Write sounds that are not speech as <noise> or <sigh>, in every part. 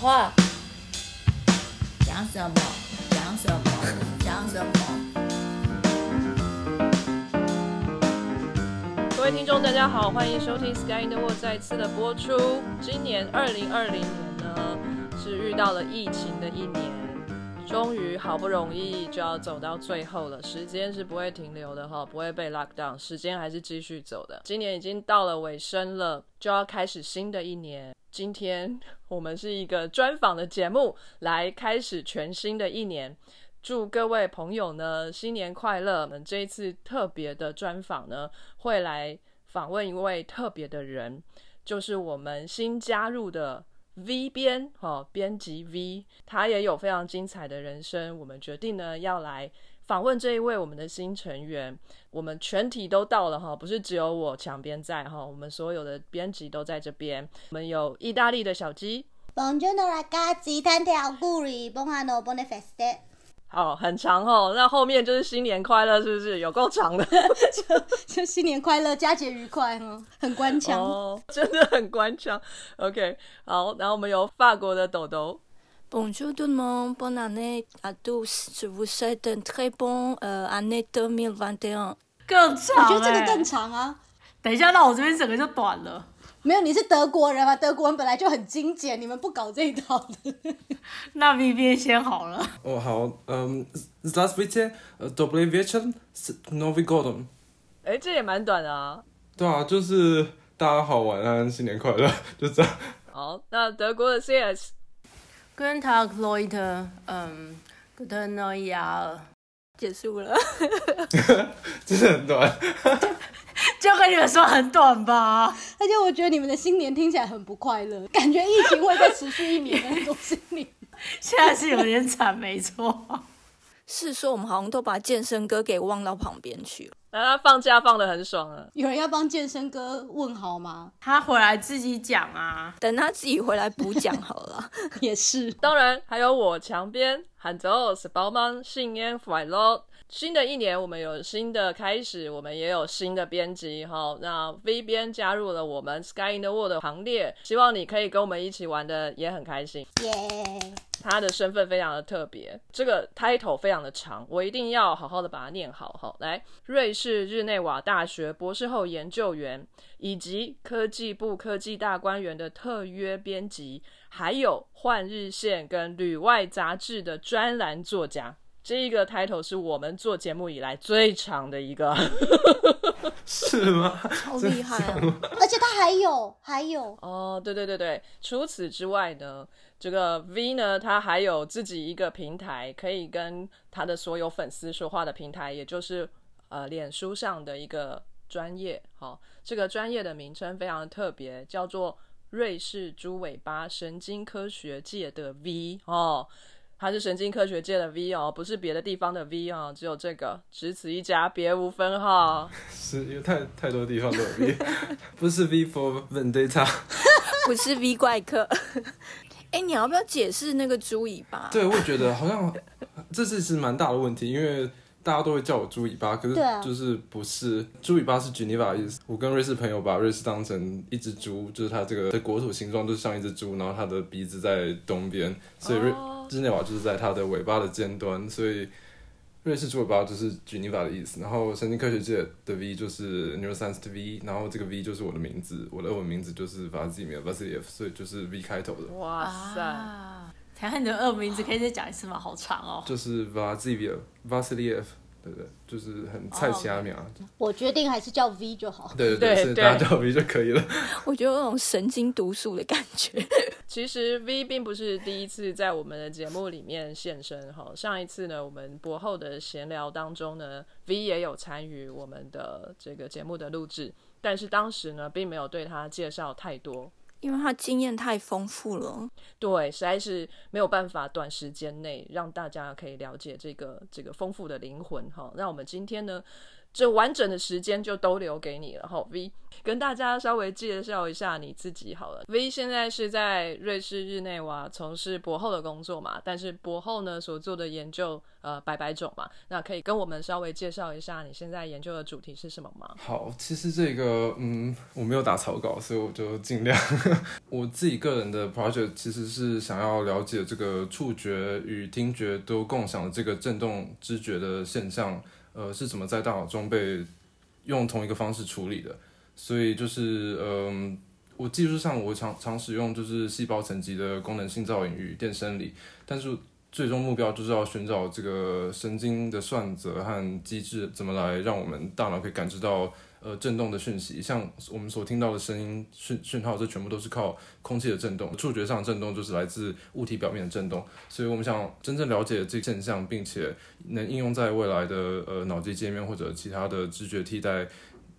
话，讲什么？讲什么？讲什么？各位听众，大家好，欢迎收听《Sky in the World》再次的播出。今年二零二零年呢，是遇到了疫情的一年，终于好不容易就要走到最后了。时间是不会停留的哈，不会被 lock down，时间还是继续走的。今年已经到了尾声了，就要开始新的一年。今天 <laughs> 我们是一个专访的节目，来开始全新的一年。祝各位朋友呢新年快乐！我们这一次特别的专访呢，会来访问一位特别的人，就是我们新加入的 V 编哦，编辑 V，他也有非常精彩的人生。我们决定呢要来访问这一位我们的新成员。我们全体都到了哈，不是只有我抢编在哈，我们所有的编辑都在这边。我们有意大利的小鸡。好，很长哦。那后面就是新年快乐，是不是有够长的？<laughs> 就新年快乐，佳节愉快哦，很官腔。哦，真的很官腔。OK，好，然后我们有法国的豆豆，Bonjour tout le monde, bonne année à tous. Je vous souhaite un très bon euh, année 2021. 更我长、欸，觉得这个更长啊。等一下，那我这边整个就短了。没有，你是德国人嘛？德国人本来就很精简，你们不搞这一套的。那 V 边先好了。O, hał. Um, zdravstvuyte, dobry wieczór, s- Nowy Godom. 哎，这也蛮短的啊。对啊，就是大家好，晚安，新年快乐，就这样。好，那德国的 CS，Guten Tag, Leute. 嗯，Guten Neujahr。结束了，<laughs> 真的很短。<laughs> 就跟你们说很短吧。而且我觉得你们的新年听起来很不快乐，感觉疫情会再持续一年的那种心理。现在是有点惨，没错。是说我们好像都把健身哥给忘到旁边去了。那他放假放的很爽啊。有人要帮健身哥问好吗？他回来自己讲啊。等他自己回来补讲好了。<laughs> 也是，当然还有我墙边喊着 m a n 新年快乐。新的一年，我们有新的开始，我们也有新的编辑哈。那 V 编加入了我们 Sky in the World 的行列，希望你可以跟我们一起玩的也很开心。耶、他的身份非常的特别，这个 title 非常的长，我一定要好好的把它念好哈。来，瑞士日内瓦大学博士后研究员，以及科技部科技大观园的特约编辑，还有换日线跟旅外杂志的专栏作家。这一个 title 是我们做节目以来最长的一个。<laughs> 是吗？超厉害啊！而且他还有还有，哦，对对对对，除此之外呢，这个 V 呢，他还有自己一个平台，可以跟他的所有粉丝说话的平台，也就是呃，脸书上的一个专业。好、这个专业的名称非常特别，叫做瑞士猪尾巴神经科学界的 V 哦。它是神经科学界的 V 哦，不是别的地方的 V 哦，只有这个，只此一家，别无分号。<laughs> 是因为太太多地方都有 V，<laughs> 不是 V for Vendetta。<laughs> 不是 V 怪客。哎、你要不要解释那个猪尾巴？对，我也觉得好像这是是蛮大的问题，因为大家都会叫我猪尾巴，可是对啊就是不是猪尾巴是 Geneva 的意思。我跟瑞士朋友把瑞士当成一只猪，就是它这个的国土形状就是像一只猪，然后它的鼻子在东边，所以瑞哦日内瓦就是在它的尾巴的尖端，所以瑞士猪尾巴就是 Geneva 的意思。然后神经科学界的 V 就是 neuroscience 的 V，然后这个 V 就是我的名字，我的俄文名字就是 Vazimir Vasiliev，所以就是 V 开头的。哇塞！啊，<laughs> 谈谈你的二名字可以再讲一次吗？好长哦。就是 Vaziviev Vasiliev，对不对？就是很菜奇阿米亚，我决定还是叫 V 就好。对对对，是对大家叫 V 就可以了。<laughs> 我觉得有那种神经毒素的感觉。其实 V 并不是第一次在我们的节目里面现身哈，上一次呢，我们博后的闲聊当中呢，V 也有参与我们的这个节目的录制，但是当时呢，并没有对他介绍太多，因为他经验太丰富了。对，实在是没有办法短时间内让大家可以了解这个这个丰富的灵魂哈。那我们今天呢，这完整的时间就都留给你了。好，V 跟大家稍微介绍一下你自己好了。V 现在是在瑞士日内瓦从事博后的工作嘛，但是博后呢所做的研究呃百百种嘛，那可以跟我们稍微介绍一下你现在研究的主题是什么吗？好，其实这个嗯，我没有打草稿，所以我就尽量。<laughs> 我自己个人的 project 其实是想要了解这个触觉与听觉都共享的这个震动知觉的现象，呃，是怎么在大脑中被用同一个方式处理的。所以就是嗯，我技术上我常常使用就是细胞层级的功能性造影与电生理，但是最终目标就是要寻找这个神经的算则和机制，怎么来让我们大脑可以感知到。呃，震动的讯息，像我们所听到的声音讯讯号，这全部都是靠空气的震动。触觉上的震动就是来自物体表面的震动。所以我们想真正了解这个现象，并且能应用在未来的呃脑机界面或者其他的知觉替代，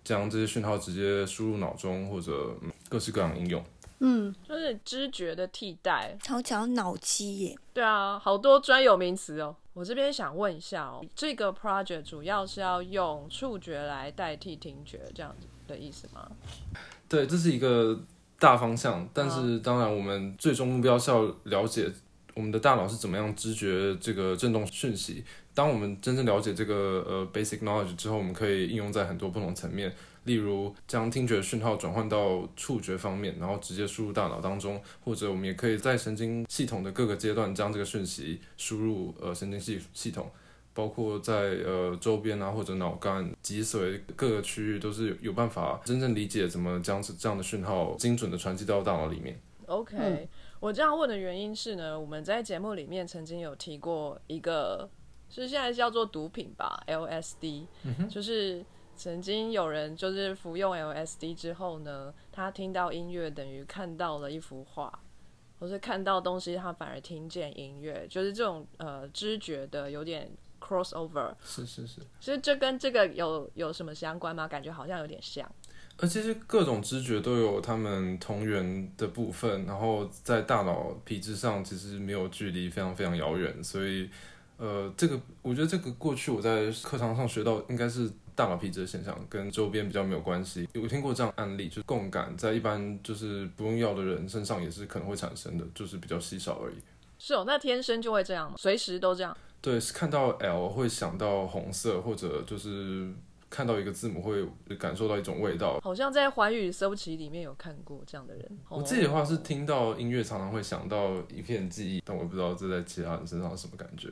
将这些讯号直接输入脑中或者各式各样的应用。嗯，就是知觉的替代。超讲脑机耶。对啊，好多专有名词哦。我这边想问一下哦，这个 project 主要是要用触觉来代替听觉，这样子的意思吗？对，这是一个大方向，但是当然我们最终目标是要了解我们的大脑是怎么样知觉这个振动讯息。当我们真正了解这个呃 basic knowledge 之后，我们可以应用在很多不同层面。例如将听觉讯号转换到触觉方面，然后直接输入大脑当中，或者我们也可以在神经系统的各个阶段将这个讯息输入呃神经系系统，包括在呃周边啊或者脑干、脊髓各个区域都是有办法真正理解怎么将这样的讯号精准的传递到大脑里面。OK，我这样问的原因是呢，我们在节目里面曾经有提过一个，是现在叫做毒品吧，LSD，就是。曾经有人就是服用 LSD 之后呢，他听到音乐等于看到了一幅画，或是看到东西，他反而听见音乐，就是这种呃知觉的有点 crossover。是是是，其实这跟这个有有什么相关吗？感觉好像有点像。而其实各种知觉都有他们同源的部分，然后在大脑皮质上其实没有距离，非常非常遥远。所以呃，这个我觉得这个过去我在课堂上学到应该是。大脑皮质的现象跟周边比较没有关系，有听过这样案例，就是共感在一般就是不用药的人身上也是可能会产生的，就是比较稀少而已。是哦，那天生就会这样吗？随时都这样？对，是看到 L 会想到红色，或者就是看到一个字母会感受到一种味道。好像在环宇搜奇里面有看过这样的人。我自己的话是听到音乐常常会想到一片记忆，但我不知道这在其他人身上是什么感觉。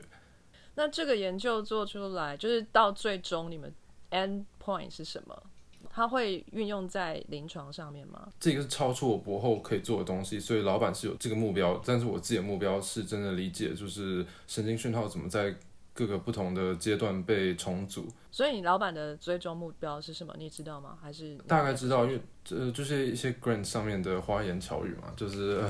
那这个研究做出来，就是到最终你们。End point 是什么？它会运用在临床上面吗？这个是超出我博后可以做的东西，所以老板是有这个目标，但是我自己的目标是真的理解，就是神经讯号怎么在各个不同的阶段被重组。所以你老板的最终目标是什么？你知道吗？还是大概知道，因为这，就是一些 grant 上面的花言巧语嘛，就是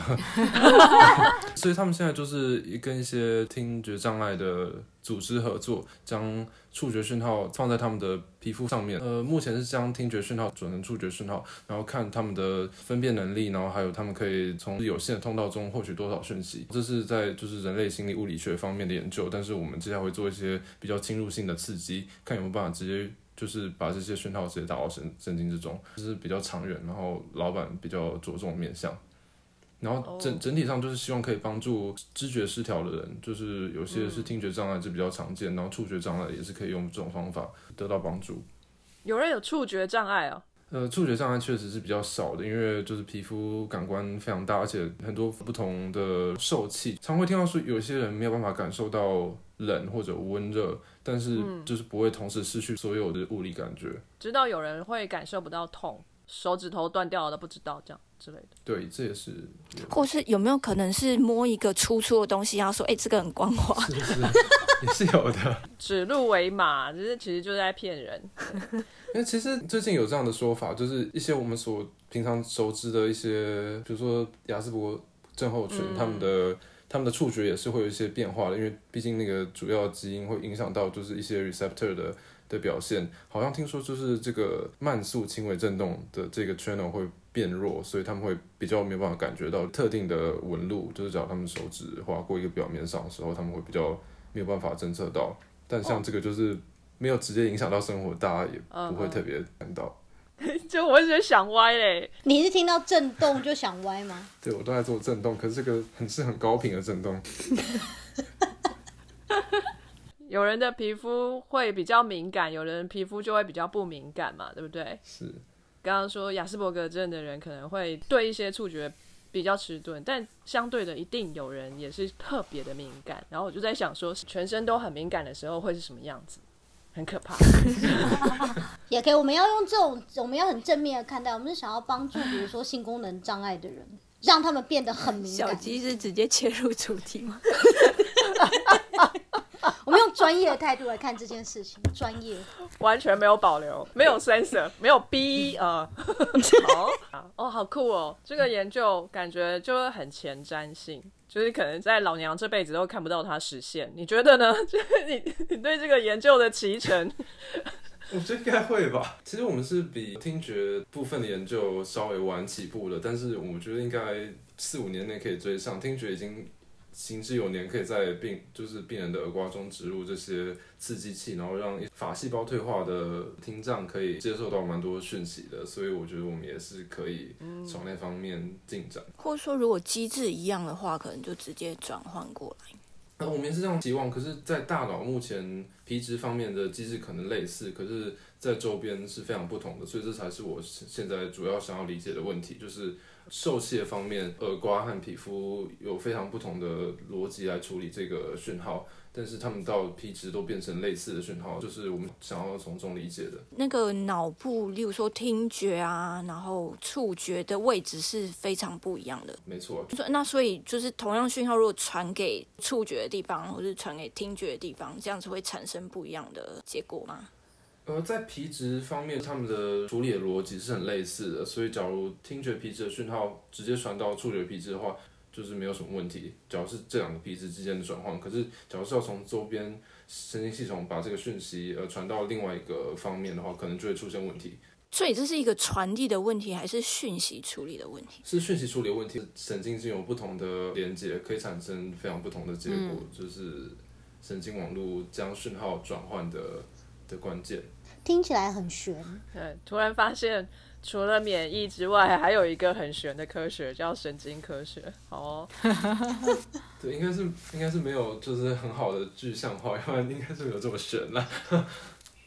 <laughs> <laughs> 所以他们现在就是跟一些听觉障碍的组织合作，将触觉讯号放在他们的皮肤上面。呃，目前是将听觉讯号转成触觉讯号，然后看他们的分辨能力，然后还有他们可以从有限的通道中获取多少讯息。这是在就是人类心理物理学方面的研究，但是我们接下来会做一些比较侵入性的刺激，看有没有办法直接。就是把这些讯号直接打到神神经之中，就是比较长远，然后老板比较着重面向，然后整整体上就是希望可以帮助知觉失调的人，就是有些是听觉障碍是比较常见，然后触觉障碍也是可以用这种方法得到帮助。有人有触觉障碍哦？呃，触觉障碍确实是比较少的，因为就是皮肤感官非常大，而且很多不同的受气，常会听到说有些人没有办法感受到冷或者温热。但是就是不会同时失去所有的物理感觉，知道有人会感受不到痛，手指头断掉了都不知道这样之类的。对，这也是。或是有没有可能是摸一个粗粗的东西，然后说：“哎，这个很光滑。<laughs> ”是是，也是有的。指鹿为马，就是其实就是在骗人。<laughs> 因为其实最近有这样的说法，就是一些我们所平常熟知的一些，比如说雅斯伯症候群，他们的。他们的触觉也是会有一些变化的，因为毕竟那个主要基因会影响到就是一些 receptor 的的表现。好像听说就是这个慢速轻微振动的这个 channel 会变弱，所以他们会比较没有办法感觉到特定的纹路，就是只要他们手指划过一个表面上的时候，他们会比较没有办法侦测到。但像这个就是没有直接影响到生活，大家也嗯不会特别看到。<laughs> 就我一直想歪嘞，你是听到震动就想歪吗？对我都在做震动，可是这个很是很高频的震动。<laughs> 有人的皮肤会比较敏感，有人皮肤就会比较不敏感嘛，对不对？是，刚刚说雅斯伯格症的人可能会对一些触觉比较迟钝，但相对的，一定有人也是特别的敏感。然后我就在想说，全身都很敏感的时候会是什么样子？很可怕。<laughs> 也可以，我们要用这种，我们要很正面的看待，我们是想要帮助，比如说性功能障碍的人，让他们变得很敏感小感。鸡是直接切入主题吗？<laughs> <laughs> 我们用专业的态度来看这件事情，专业。完全没有保留，没有 sensor，<laughs> 没有 B 呃，<laughs> 好哦，好酷哦！这个研究感觉就很前瞻性，就是可能在老娘这辈子都看不到它实现。你觉得呢？就是你你对这个研究的脐橙，我觉得应该会吧。其实我们是比听觉部分的研究稍微晚起步了，但是我觉得应该四五年内可以追上。听觉已经行之有年，可以在病就是病人的耳瓜中植入这些刺激器，然后让法细胞退化的听障可以接受到蛮多讯息的。所以我觉得我们也是可以从那方面进展。或者说，如果机制一样的话，可能就直接转换过来。那我们也是这样期望，可是，在大脑目前皮质方面的机制可能类似，可是，在周边是非常不同的，所以这才是我现在主要想要理解的问题，就是受泄方面，耳刮和皮肤有非常不同的逻辑来处理这个讯号，但是他们到皮质都变成类似的讯号，就是我们想要从中理解的。那个脑部，例如说听觉啊，然后触觉的位置是非常不一样的。没错，所以那所以就是同样讯号，如果传给触觉的地方，或是传给听觉的地方，这样子会产生不一样的结果吗？呃，在皮质方面，他们的处理的逻辑是很类似的，所以假如听觉皮质的讯号直接传到触觉皮质的话，就是没有什么问题。假如是这两个皮质之间的转换，可是假如是要从周边神经系统把这个讯息呃传到另外一个方面的话，可能就会出现问题。所以这是一个传递的问题，还是讯息处理的问题？是讯息处理的问题，神经经有不同的连接，可以产生非常不同的结果，就是神经网络将讯号转换的的关键。听起来很悬，对，突然发现除了免疫之外，还有一个很玄的科学叫神经科学。好哦，<laughs> 对，应该是应该是没有就是很好的具象化，要不然应该是没有这么悬啦。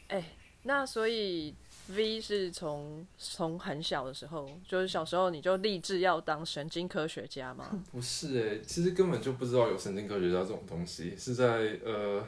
<laughs> 那所以 V 是从从很小的时候，就是小时候你就立志要当神经科学家吗？<laughs> 不是哎、其实根本就不知道有神经科学家这种东西，是在呃，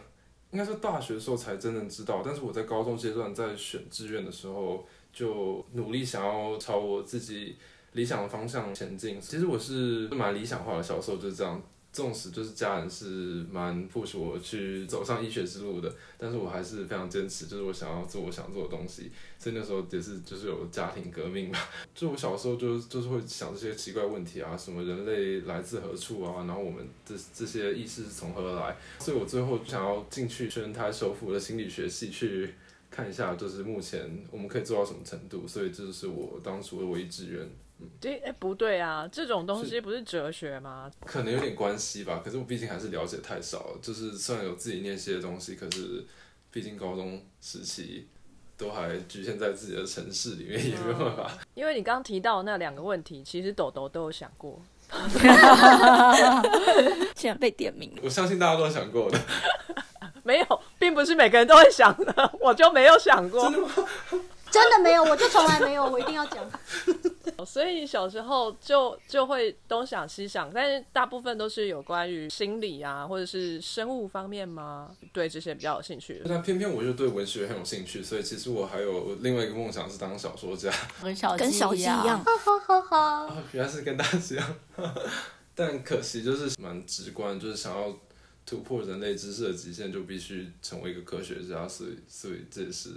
应该是大学的时候才真正知道。但是我在高中阶段在选志愿的时候，就努力想要朝我自己理想的方向前进。其实我是蛮理想化的，小时候就是这样。纵使就是家人是蛮 push 我去走上医学之路的，但是我还是非常坚持，就是我想要做我想做的东西。所以那时候也是就是有家庭革命嘛，<laughs> 就我小时候就就是会想这些奇怪问题啊，什么人类来自何处啊，然后我们这这些意识是从何而来，所以我最后想要进去全台首府的心理学系去看一下，就是目前我们可以做到什么程度，所以这就是我当初的唯一志愿。这哎、不对啊，这种东西不是哲学吗？可能有点关系吧，可是我毕竟还是了解太少了。就是虽然有自己念些东西，可是毕竟高中时期都还局限在自己的城市里面，也没有办法。因为你刚刚提到那两个问题，其实豆豆都有想过。竟然被点名了。我相信大家都有想过的。<laughs> 没有，并不是每个人都会想的，我就没有想过。真的吗真的没有，我就从来没有，我一定要讲。所以小时候就就会东想西想，但是大部分都是有关于心理啊，或者是生物方面吗？对这些比较有兴趣。但偏偏我就对文学很有兴趣，所以其实我还有另外一个梦想是当小说家。<laughs> 跟小跟小鸡一样，，哈哈哈。啊，原来是跟大家一样，<laughs> 但可惜就是蛮直观，就是想要突破人类知识的极限，就必须成为一个科学家，所以所以这也是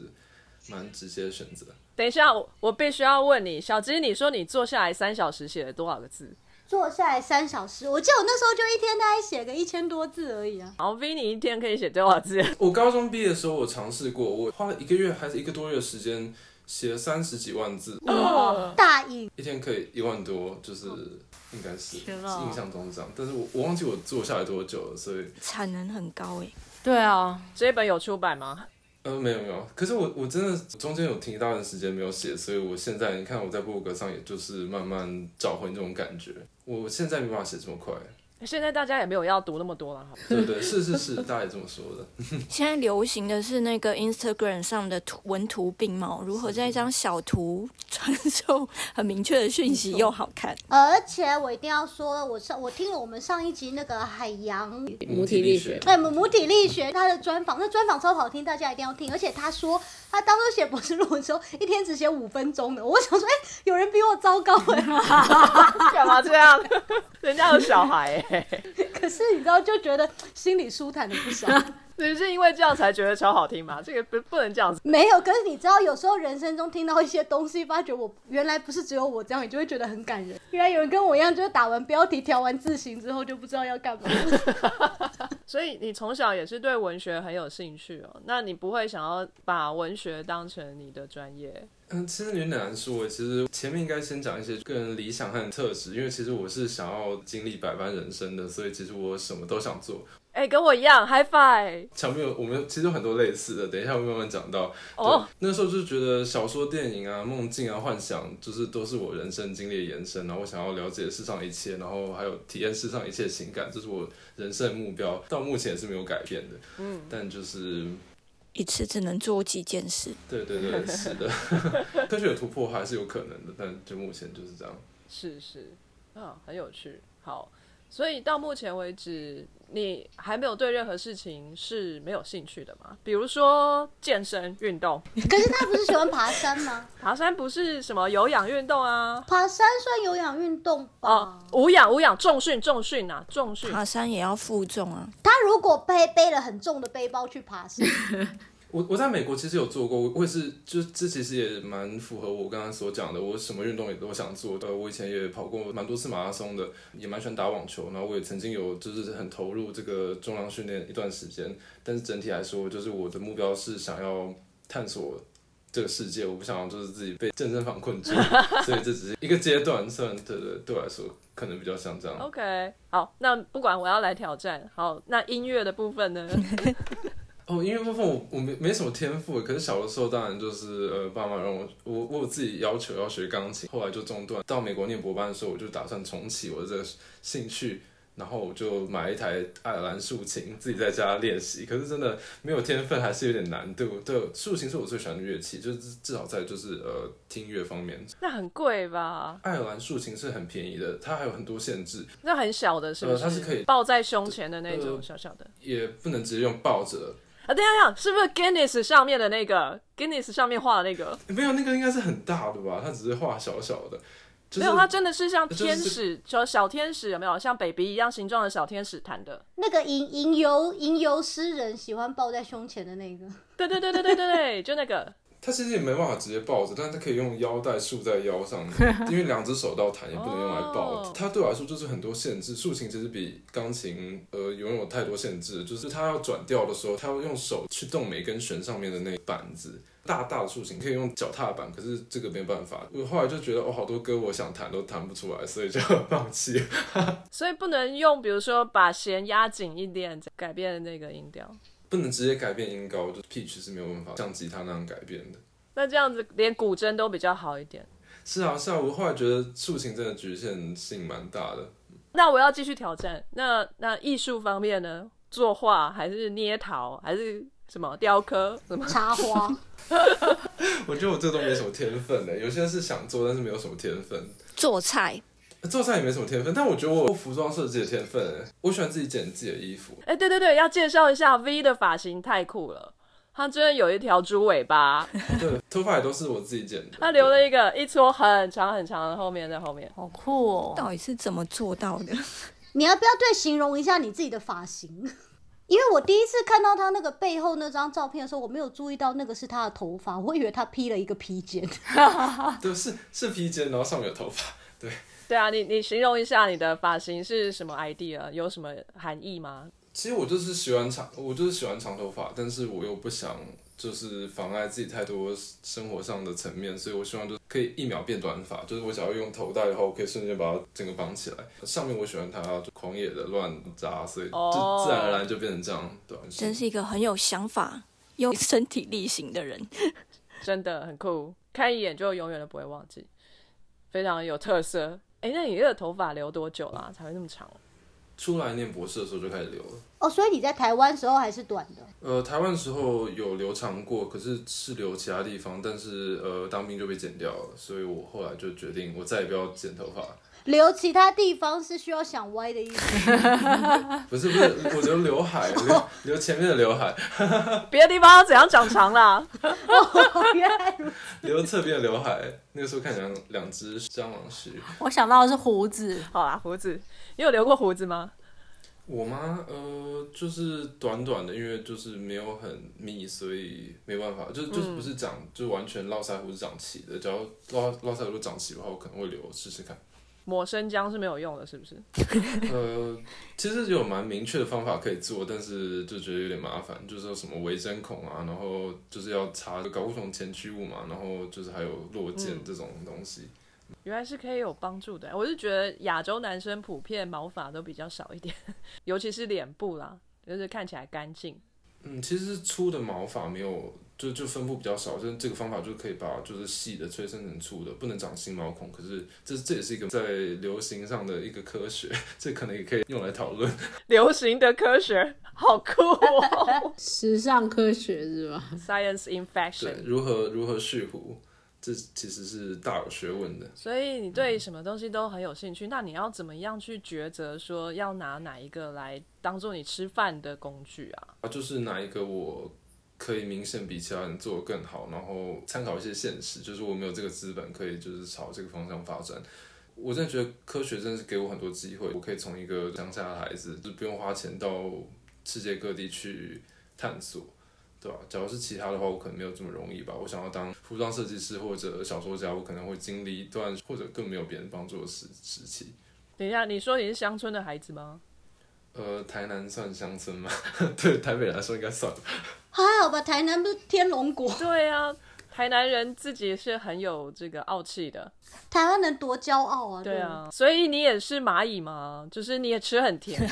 蛮直接的选择。等一下，我我必须要问你，小鸡，你说你坐下来三小时写了多少个字？坐下来三小时，我记得我那时候就一天大概写个一千多字而已啊。然后 V 你一天可以写多少字？<laughs> 我高中毕业的时候，我尝试过，我花了一个月还是一个多月的时间，写了三十几万字，哦大印一天可以一万多，就是应该是印象中是这样，但是我我忘记我坐下来多久了，所以产能很高哎。对啊，这一本有出版吗？呃，没有没有，可是我我真的中间有停一大段时间没有写，所以我现在你看我在博客上，也就是慢慢找回那种感觉。我现在没办法写这么快，现在大家也没有要读那么多了，哈。对对是是是，大家也这么说的。<laughs> 现在流行的是那个 Instagram 上的图文图并茂，如何在一张小图传授很明确的讯息又好看。而且我一定要说，我上我听了我们上一集那个海洋母体力学，对母母体力学他的专访，那专访超好听，大家一定要听。而且他说他当初写博士论文的时候，一天只写五分钟的。我想说，哎、有人比我糟糕哎、<laughs> 干嘛这样？<laughs> 人家有小孩哎，<laughs> 可是你知道，就觉得心里舒坦了不少。<laughs> 你是因为这样才觉得超好听吗？这个不不能这样子。没有，可是你知道，有时候人生中听到一些东西，发觉我原来不是只有我这样，你就会觉得很感人。原来有人跟我一样，就是打完标题、调完字形之后就不知道要干嘛。<laughs> 所以你从小也是对文学很有兴趣哦？那你不会想要把文学当成你的专业？嗯，其实有点难说。其实前面应该先讲一些个人理想和特质，因为其实我是想要经历百般人生的，所以其实我什么都想做。哎、跟我一样，high five！前面有我们其实有很多类似的，等一下会慢慢讲到。哦对，那时候就觉得小说、电影啊、梦境啊、幻想，就是都是我人生经历的延伸。然后我想要了解世上一切，然后还有体验世上一切情感，这是我人生的目标。到目前也是没有改变的。嗯，但就是一次只能做几件事，对对对，<laughs> 是的，<laughs> 科学有突破还是有可能的，但就目前就是这样。是是，啊，很有趣。好，所以到目前为止，你还没有对任何事情是没有兴趣的吗？比如说健身运动，<laughs> 可是他不是喜欢爬山吗？爬山不是什么有氧运动啊？爬山算有氧运动吧？哦，无氧无氧重训重训啊，重训。爬山也要负重啊。他如果背背了很重的背包去爬山，我我在美国其实有做过，我我也是，就这其实也蛮符合我刚刚所讲的，我什么运动也都想做。呃，我以前也跑过蛮多次马拉松的，也蛮喜欢打网球，然后我也曾经有就是很投入这个重量训练一段时间。但是整体来说，就是我的目标是想要探索这个世界，我不想要就是自己被健身房困住，<laughs> 所以这只是一个阶段，虽然对对对我来说可能比较像这样。OK，好，那不管我要来挑战，好，那音乐的部分呢？<laughs> 哦，音乐部分我我没没什么天赋，可是小的时候当然就是呃，爸妈让我我我有自己要求要学钢琴，后来就中断。到美国念博班的时候，我就打算重启我的这个兴趣，然后我就买了一台爱尔兰竖琴，自己在家练习。可是真的没有天分，还是有点难度。对，竖琴是我最喜欢的乐器，就是至少在就是呃听乐方面，那很贵吧？爱尔兰竖琴是很便宜的，它还有很多限制，那很小的，是不是？呃它是可以抱在胸前的那种呃小小的。也不能直接用抱着。啊，等一下，下，是不是 Guinness 上面的那个 Guinness 上面画的那个？没有那个应该是很大的吧？它只是画小小的。就是、没有，它真的是像天使，就小天使有没有像 baby 一样形状的小天使弹的？那个吟吟游吟游诗人喜欢抱在胸前的那个，对对对对对对对，就那个。它其实也没办法直接抱着，但是它可以用腰带束在腰上面，<laughs> 因为两只手都要弹，也不能用来抱。哦它对我来说就是很多限制。竖琴其实比钢琴呃拥有太多限制，就是它要转调的时候，它要用手去动每根弦上面的那板子。大大的竖琴可以用脚踏板，可是这个没办法。我后来就觉得哦，好多歌我想弹都弹不出来，所以就 <laughs> 放弃。所以不能用，比如说把弦压紧一点，改变那个音调。不能直接改变音高，就 pitch 是没有办法像吉他那样改变的。那这样子连古筝都比较好一点。是啊，是啊，我后来觉得竖琴真的局限性蛮大的。那我要继续挑战。那那艺术方面呢？作画还是捏陶还是什么雕刻什么？插花。<laughs> 我觉得我这都没什么天分的，有些人是想做，但是没有什么天分。做菜，做菜也没什么天分，但我觉得我有服装设计的天分。我喜欢自己剪自己的衣服，哎、对对对，要介绍一下 V 的发型太酷了。他真的有一条猪尾巴，对，<laughs> 头发也都是我自己剪的。他留了一个一撮很长很长的后面在后面。好酷哦！到底是怎么做到的？<laughs> 你要不要对形容一下你自己的发型？<laughs> 因为我第一次看到他那个背后那张照片的时候，我没有注意到那个是他的头发，我以为他披了一个披肩。对，是是披肩，然后上面有头发。对，对啊，你你形容一下你的发型是什么 idea？有什么含义吗？其实我就是喜欢长，我就是喜欢长头发，但是我又不想就是妨碍自己太多生活上的层面，所以我希望就是可以一秒变短发，就是我想要用头带的话，我可以瞬间把它整个绑起来。上面我喜欢它狂野的乱扎，所以就哦自然而然就变成这样，对吧、真是一个很有想法有身体力行的人。真的很酷，看一眼就永远都不会忘记，非常有特色。哎，那你这个头发留多久啦、才会那么长？出来念博士的时候就开始留了。哦，所以你在台湾时候还是短的。呃，台湾时候有留长过，可是是留其他地方，但是呃当兵就被剪掉了，所以我后来就决定我再也不要剪头发。留其他地方是需要想歪的意思。<laughs> 不是不是，我留刘海，留留前面的刘海，<laughs> 别的地方要怎样长长啦？哦，原来如此。<laughs> 留侧边的刘海，那个时候看起来像两只蟑螂须。我想到的是胡子，好啦，胡子，你有留过胡子吗？我吗？呃，就是短短的，因为就是没有很密，所以没办法，就就是不是长，就完全络腮胡是长齐的。只要络络腮胡都长齐的话，我可能会留试试看。抹生姜是没有用的，是不是？<laughs> 呃，其实有蛮明确的方法可以做，但是就觉得有点麻烦，就是说什么微针孔啊，然后就是要查睾固酮前驱物嘛，然后就是还有落剑这种东西。原来是可以有帮助的。我是觉得亚洲男生普遍毛发都比较少一点，<laughs> 尤其是脸部啦，就是看起来干净。嗯，其实粗的毛发没有，就就分布比较少，就是这个方法就可以把就是细的催生成粗的，不能长新毛孔。可是这这也是一个在流行上的一个科学，<laughs> 这可能也可以用来讨论。流行的科学，好酷哦 <laughs> 时尚科学是吧？！Science in fashion，。，如何如何蓄胡，这其实是大有学问的。所以你对什么东西都很有兴趣，那你要怎么样去抉择说要拿哪一个来当做你吃饭的工具啊？啊，就是哪一个我可以明显比其他人做得更好，然后参考一些现实，就是我没有这个资本可以就是朝这个方向发展。我真的觉得科学真的是给我很多机会，我可以从一个乡下的孩子，就不用花钱到世界各地去探索，对吧、假如是其他的话，我可能没有这么容易吧。我想要当服装设计师或者小说家，我可能会经历一段或者更没有别人帮助的时时期。等一下，你说你是乡村的孩子吗？呃，台南算乡村吗？<laughs> 对台北来说应该算吧。还好吧，台南不是天龙国，对啊，台南人自己是很有这个傲气的。台湾人多骄傲啊！对啊，所以你也是蚂蚁吗？就是你也吃很甜吗？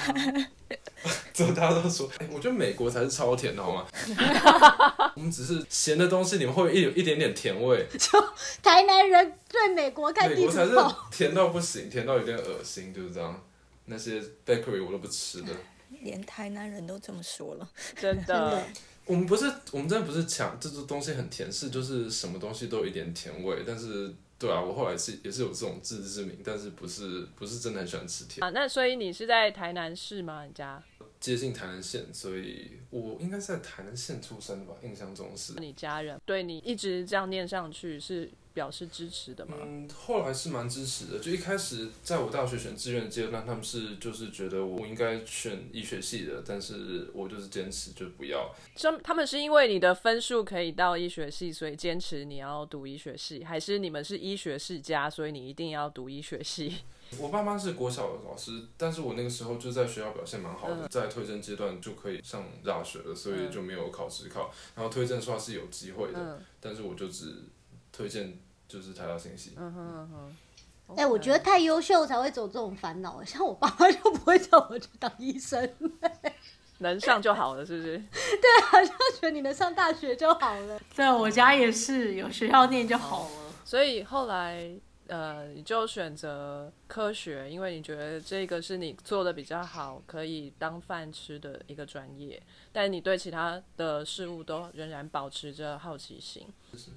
<laughs> 之后大家都说，哎、我觉得美国才是超甜的好吗？<laughs> 我们只是咸的东西你们会有一有一点点甜味，就台南人对美国看地美国才是图，甜到不行，甜到有点恶心，就是这样。那些 bakery 我都不吃的。连台南人都这么说了，真的。我们不是，我们真的不是抢这种东西很甜，是就是什么东西都有一点甜味。但是，对啊，我后来是也是有这种自知之明，但是不是不是真的很喜欢吃甜。啊，那所以你是在台南市吗？你家？接近台南县，所以我应该是在台南县出生的吧，印象中是。你家人对你一直这样念上去是表示支持的吗？嗯，后来是蛮支持的。就一开始在我大学选志愿的阶段，他们是就是觉得我应该选医学系的，但是我就是坚持就不要。他他们是因为你的分数可以到医学系，所以坚持你要读医学系，还是你们是医学世家，所以你一定要读医学系？我爸妈是国小的老师，但是我那个时候就在学校表现蛮好的，在推甄阶段就可以上大学了，所以就没有考职考。然后推甄说是有机会的，嗯但是我就只推荐就是材料信息。嗯哼嗯哼。哎、我觉得太优秀才会走这种烦恼，<laughs> 像我爸妈就不会叫我去当医生，<laughs> 能上就好了，是不是？<laughs> 对好像觉得你能上大学就好了。对我家也是有学校念就好了。所以后来呃，你就选择科学，因为你觉得这个是你做的比较好，可以当饭吃的一个专业，但你对其他的事物都仍然保持着好奇心。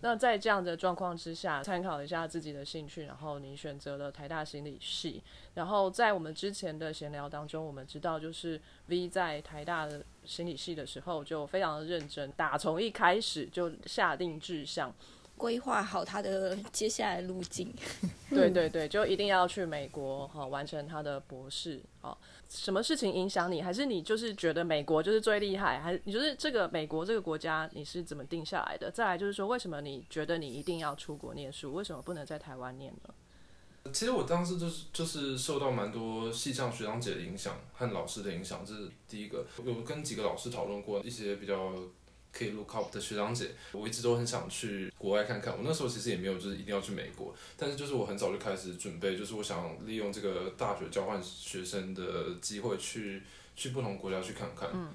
那在这样的状况之下，参考一下自己的兴趣，然后你选择了台大心理系。然后在我们之前的闲聊当中，我们知道就是 V 在台大的心理系的时候就非常的认真，打从一开始就下定志向，规划好他的接下来路径。<laughs> 对对对，就一定要去美国哈、完成他的博士哦。什么事情影响你？还是你就是觉得美国就是最厉害？还是你就是这个美国这个国家你是怎么定下来的？再来就是说，为什么你觉得你一定要出国念书？为什么不能在台湾念呢？其实我当时就是就是受到蛮多系上学长姐的影响和老师的影响，这是第一个。有跟几个老师讨论过一些比较可以 look up 的学长姐，我一直都很想去国外看看。我那时候其实也没有就是一定要去美国，但是就是我很早就开始准备，就是我想利用这个大学交换学生的机会去去不同国家去看看。嗯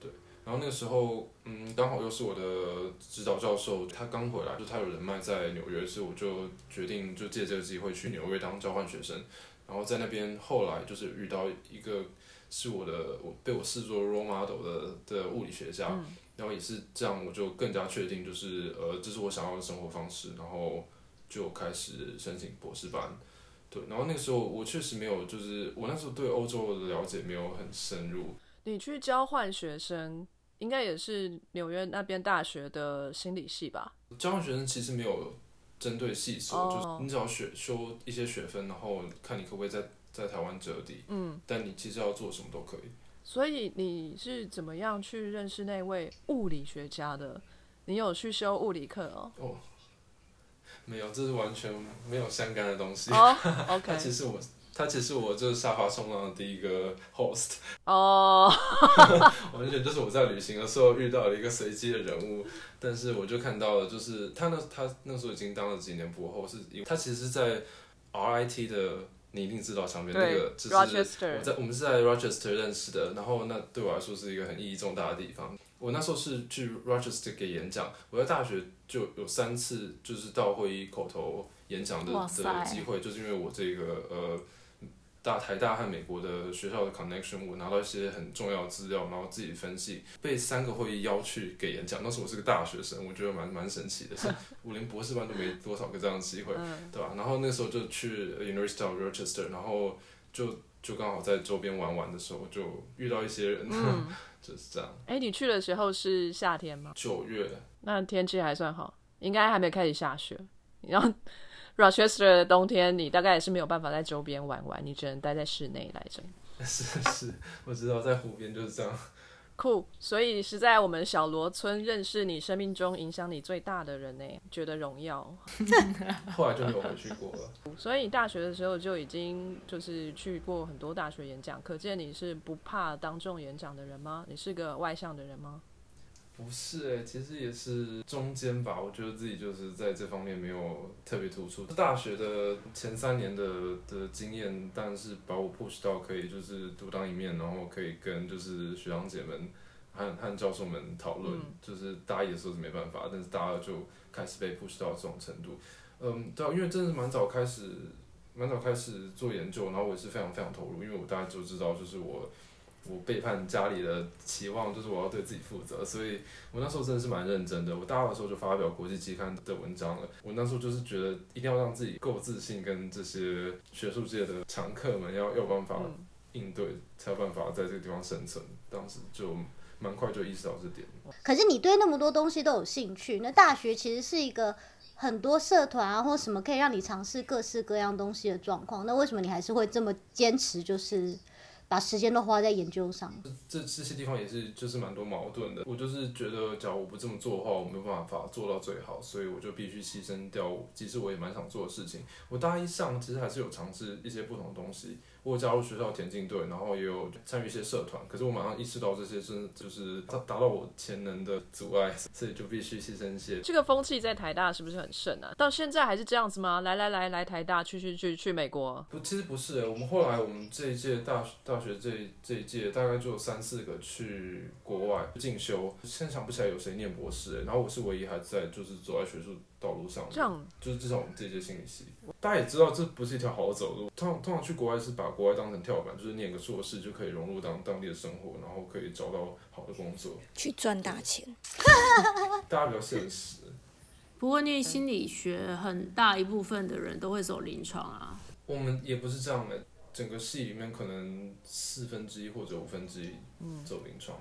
对。然后那个时候，嗯，刚好又是我的指导教授，他刚回来，就他有人脉在纽约，所以我就决定就借这个机会去纽约当交换学生。然后在那边后来就是遇到一个是我的我被我视作 role model 的的物理学家，然后也是这样，我就更加确定就是呃这是我想要的生活方式，然后就开始申请博士班。对，然后那个时候我确实没有，就是我那时候对欧洲的了解没有很深入。你去交换学生，应该也是纽约那边大学的心理系吧？交换学生其实没有针对系所，哦就是你只要学修一些学分，然后看你可不可以在在台湾折抵。嗯。但你其实要做什么都可以。所以你是怎么样去认识那位物理学家的？你有去修物理课哦？哦，没有，这是完全没有相干的东西。<laughs> 哦他，OK，其实我，他其实我就是沙发冲浪的第一个 host，<laughs> 哦，<laughs> 完全就是我在旅行的时候遇到了一个随机的人物，但是我就看到了，就是他那他那时候已经当了几年博后，是因为他其实在 RIT 的，你一定知道上面那个，就是，Rochester 我在我们是在 Rochester 认识的，然后那对我来说是一个很意义重大的地方。我那时候是去 Rochester 给演讲，我在大学就有三次就是到会议口头演讲的的机会，就是因为我这个呃大台大和美国的学校的 connection，我拿到一些很重要的资料，然后自己分析，被三个会议邀去给演讲。那时候我是个大学生，我觉得蛮蛮神奇的，是我连博士班都没多少个这样的机会，对吧？然后那时候就去 University of Rochester，然后就就刚好在周边玩玩的时候，就遇到一些人，<laughs> 就是这样。哎，你去的时候是夏天吗？九月，那天气还算好，应该还没开始下雪。然后 Rochester 的冬天，你大概也是没有办法在周边玩玩，你只能待在室内来着。<laughs> 是是，我知道在湖边就是这样。酷，所以是在我们小罗村认识你生命中影响你最大的人呢，觉得荣耀。<laughs> 后来就没有回去过了。<laughs> 所以你大学的时候就已经就是去过很多大学演讲，可见你是不怕当众演讲的人吗？你是个外向的人吗？不是哎、其实也是中间吧。我觉得自己就是在这方面没有特别突出。大学的前三年的的经验，但是把我 push 到可以就是独当一面，然后可以跟就是学长姐们和和教授们讨论。就是大一的时候是没办法，但是大二就开始被 push 到这种程度。嗯，对啊，因为真的是蛮早开始，蛮早开始做研究，然后我也是非常非常投入，因为我大概就知道就是我。我背叛家里的期望，就是我要对自己负责，所以我那时候真的是蛮认真的。我大二的时候就发表国际期刊的文章了。我那时候就是觉得一定要让自己够自信，跟这些学术界的常客们要要有办法应对，才有办法在这个地方生存。当时就蛮快就意识到这点。可是你对那么多东西都有兴趣，那大学其实是一个很多社团啊或什么可以让你尝试各式各样东西的状况。那为什么你还是会这么坚持，就是把时间都花在研究上？这这些地方也是就是蛮多矛盾的。我就是觉得，假如我不这么做的话，我没有办法做到最好，所以我就必须牺牲掉，其实我也蛮想做的事情。我大一上其实还是有尝试一些不同的东西，我加入学校田径队，然后也有参与一些社团。可是我马上意识到这些是就是达达到我潜能的阻碍，所以就必须牺牲一些。这个风气在台大是不是很盛啊？到现在还是这样子吗？来来来来台大，去去去去美国。不，其实不是欸，我们后来我们这一届大大学这这一届大概就有三四个去国外进修，现在想不起来有谁念博士欸，然后我是唯一还在就是走在学术道路上，这样就是至少我们这一届心理系，大家也知道这不是一条好走路。通常通常去国外是把国外当成跳板，就是念个硕士就可以融入当当地的生活，然后可以找到好的工作。去赚大钱。<laughs> 大家比较现实，不过念心理学很大一部分的人都会走临床啊。我们也不是这样的，整个系里面可能四分之一或者五分之一走临床。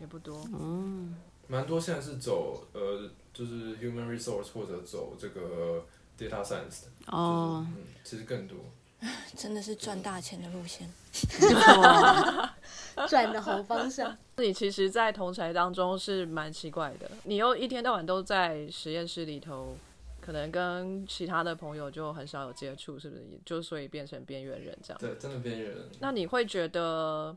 也不多。嗯蛮多现在是走呃，就是 human resource 或者走这个 data science 的，哦，嗯，其实更多。<laughs> 真的是赚大钱的路线。<laughs> 赚的好方向。你其实，在同才当中是蛮奇怪的，你又一天到晚都在实验室里头，可能跟其他的朋友就很少有接触，是不是？就所以变成边缘人这样。对，真的边缘人。那你会觉得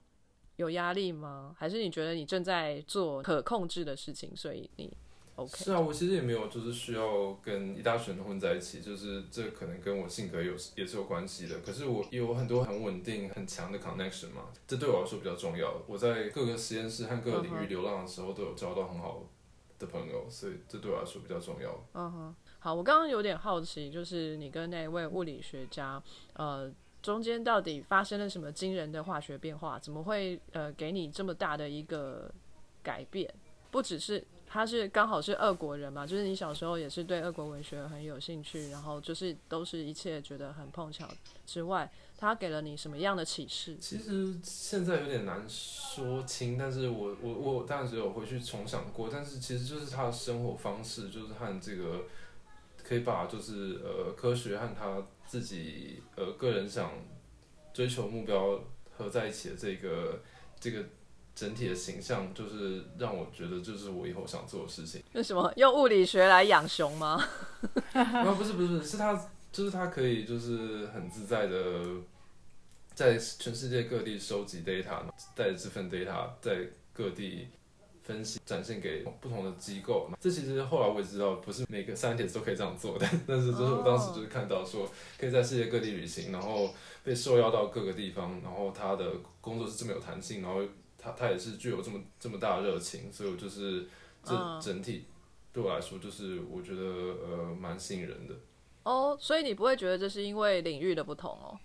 有压力吗？还是你觉得你正在做可控制的事情，所以你 OK。是啊，我其实也没有就是需要跟一大群人混在一起，就是这可能跟我性格有也是有关系的。可是我有很多很稳定、很强的 connection 嘛，这对我来说比较重要。我在各个实验室和各个领域流浪的时候，都有交到很好的朋友，所以这对我来说比较重要。嗯哼，好，我刚刚有点好奇，就是你跟那位物理学家，呃，中间到底发生了什么惊人的化学变化？怎么会呃给你这么大的一个改变？不只是他是刚好是俄国人嘛，就是你小时候也是对俄国文学很有兴趣，然后就是都是一切觉得很碰巧之外，他给了你什么样的启示？其实现在有点难说清，但是我我我当然只有回去重想过，但是其实就是他的生活方式，就是和这个可以把就是呃科学和他自己呃个人想追求目标合在一起的这个这个整体的形象，就是让我觉得就是我以后想做的事情。那什么用物理学来养熊吗？啊，<laughs> 不是不是不是，是他就是他可以就是很自在的在全世界各地收集 data，带着这份 data 在各地分析，展现给不同的机构。这其实后来我也知道，不是每个 scientist 都可以这样做，的但是就是我当时就是看到说，可以在世界各地旅行，然后被受邀到各个地方，然后他的工作是这么有弹性，然后他他也是具有这么这么大的热情，所以我就是这嗯整体对我来说，就是我觉得呃蛮吸引人的。哦，所以你不会觉得这是因为领域的不同哦？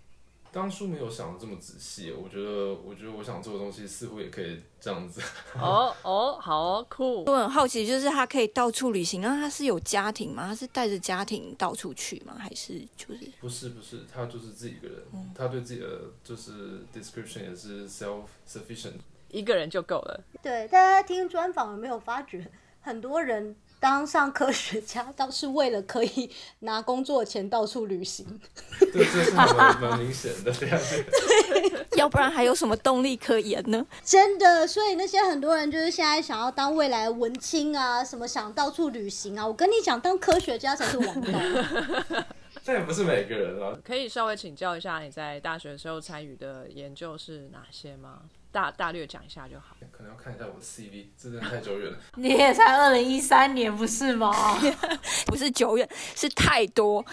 当初没有想的这么仔细，我觉得，我觉得我想做的东西似乎也可以这样子。<laughs> 哦哦，好哦酷。我很好奇，就是他可以到处旅行，那他是有家庭吗？他是带着家庭到处去吗？还是就是不是不是，他就是自己一个人，他对自己的就是 description 也是 self sufficient。一个人就够了。对，大家听专访有没有发觉，很多人当上科学家，倒是为了可以拿工作钱到处旅行。对，这是蛮蛮明显的，对。要不然还有什么动力可言呢？真的，所以那些很多人就是现在想要当未来文青啊，什么想到处旅行啊。我跟你讲，当科学家才是王道。这也不是每个人啊。可以稍微请教一下你在大学的时候参与的研究是哪些吗？大大略讲一下就好。<laughs> 可能要看一下我的 CV，这真的太久远了。<laughs> 你也才二零一三年不是吗？<laughs> 不是久远，是太多。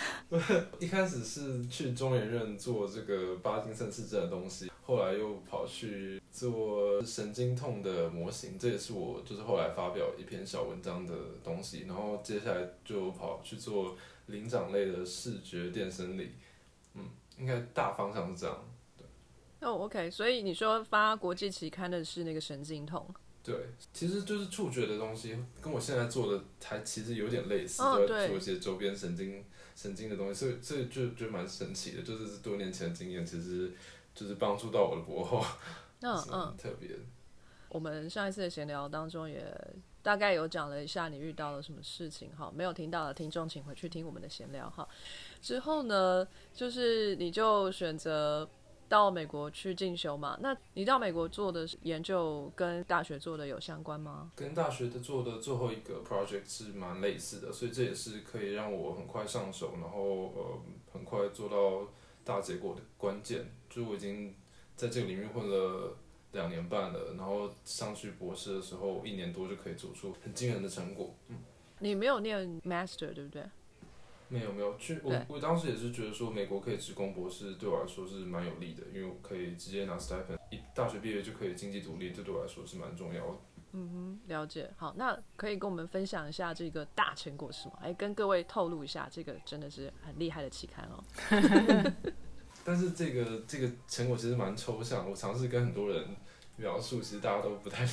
一开始是去中研院做这个巴金森氏症的东西，后来又跑去做神经痛的模型，这也是我就是后来发表一篇小文章的东西。然后接下来就跑去做灵长类的视觉电生理，嗯，应该大方向是这样。哦、o k 所以你说发国际期刊的是那个神经痛，对，其实就是触觉的东西，跟我现在做的还其实有点类似，都哦对在做一些周边神经神经的东西，所以所以就就蛮神奇的，就是多年前的经验，其实就是帮助到我的博后，<laughs> <laughs> 是嗯嗯，特别。我们上一次的闲聊当中也大概有讲了一下你遇到了什么事情哈，没有听到的听众请回去听我们的闲聊哈。之后呢，就是你就选择到美国去进修嘛？那你到美国做的研究跟大学做的有相关吗？跟大学的做的最后一个 project 是蛮类似的，所以这也是可以让我很快上手，然后呃很快做到大结果的关键。就是我已经在这个领域混了两年半了，然后上去博士的时候一年多就可以做出很惊人的成果。嗯，你没有念 master 对不对？没有没有，去我我当时也是觉得说美国可以直攻博士对我来说是蛮有利的，因为我可以直接拿 stipend，一大学毕业就可以经济独立，这对我来说是蛮重要的。嗯哼了解。好，那可以跟我们分享一下这个大成果是吗？哎，跟各位透露一下，这个真的是很厉害的期刊哦。<laughs> 但是这个这个成果其实蛮抽象，我尝试跟很多人描述，其实大家都不太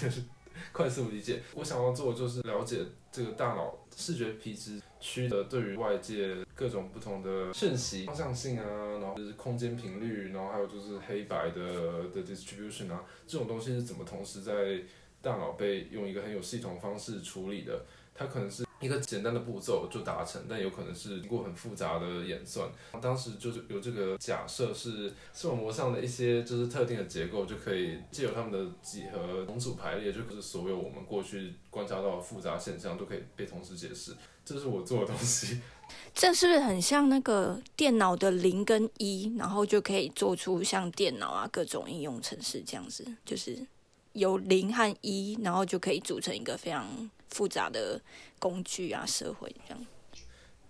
<laughs> 快速理解。我想要做的就是了解这个大脑视觉皮质区的对于外界各种不同的讯息方向性啊，然后就是空间频率，然后还有就是黑白的的 distribution 啊，这种东西是怎么同时在大脑被用一个很有系统方式处理的？它可能是一个简单的步骤就达成，但有可能是经过很复杂的演算。当时就是有这个假设是视网膜上的一些就是特定的结构，就可以借由它们的几何同组排列，就可是所有我们过去观察到的复杂现象都可以被同时解释。这是我做的东西。<laughs> 这是不是很像那个电脑的零跟一，然后就可以做出像电脑啊各种应用程式这样子，就是有零和一，然后就可以组成一个非常复杂的工具啊，社会这样。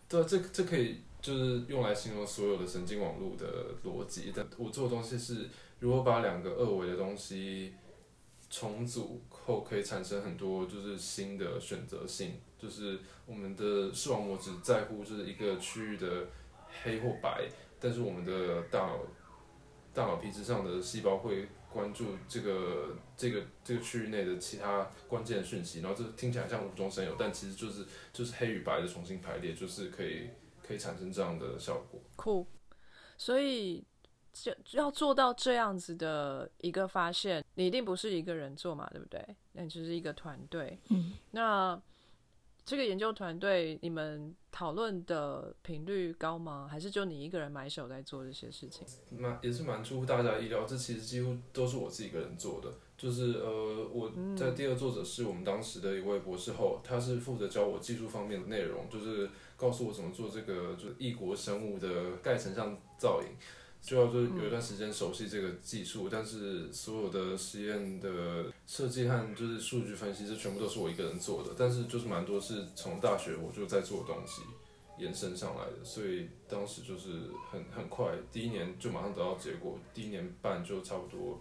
对，这这可以就是用来形容所有的神经网络的逻辑。但我做的东西是，如果把两个二维的东西重组后，可以产生很多就是新的选择性。就是我们的视网膜只在乎就是一个区域的黑或白，但是我们的大脑大脑皮质上的细胞会关注这个这个这个区域内的其他关键讯息，然后这听起来像无中生有，但其实就是就是黑与白的重新排列，就是可以可以产生这样的效果。酷，所以就要做到这样子的一个发现，你一定不是一个人做嘛，对不对？那就是一个团队。嗯，那这个研究团队，你们讨论的频率高吗？还是就你一个人买手在做这些事情？蛮也是蛮出乎大家意料，这其实几乎都是我自己一个人做的。就是呃，我在第二作者是我们当时的一位博士后，他是负责教我技术方面的内容，就是告诉我怎么做这个就是异国生物的钙成像造影。就要就是有一段时间熟悉这个技术，但是所有的实验的设计和就是数据分析，这全部都是我一个人做的。但是就是蛮多是从大学我就在做的东西延伸上来的，所以当时就是很很快，第一年就马上得到结果，第一年半就差不多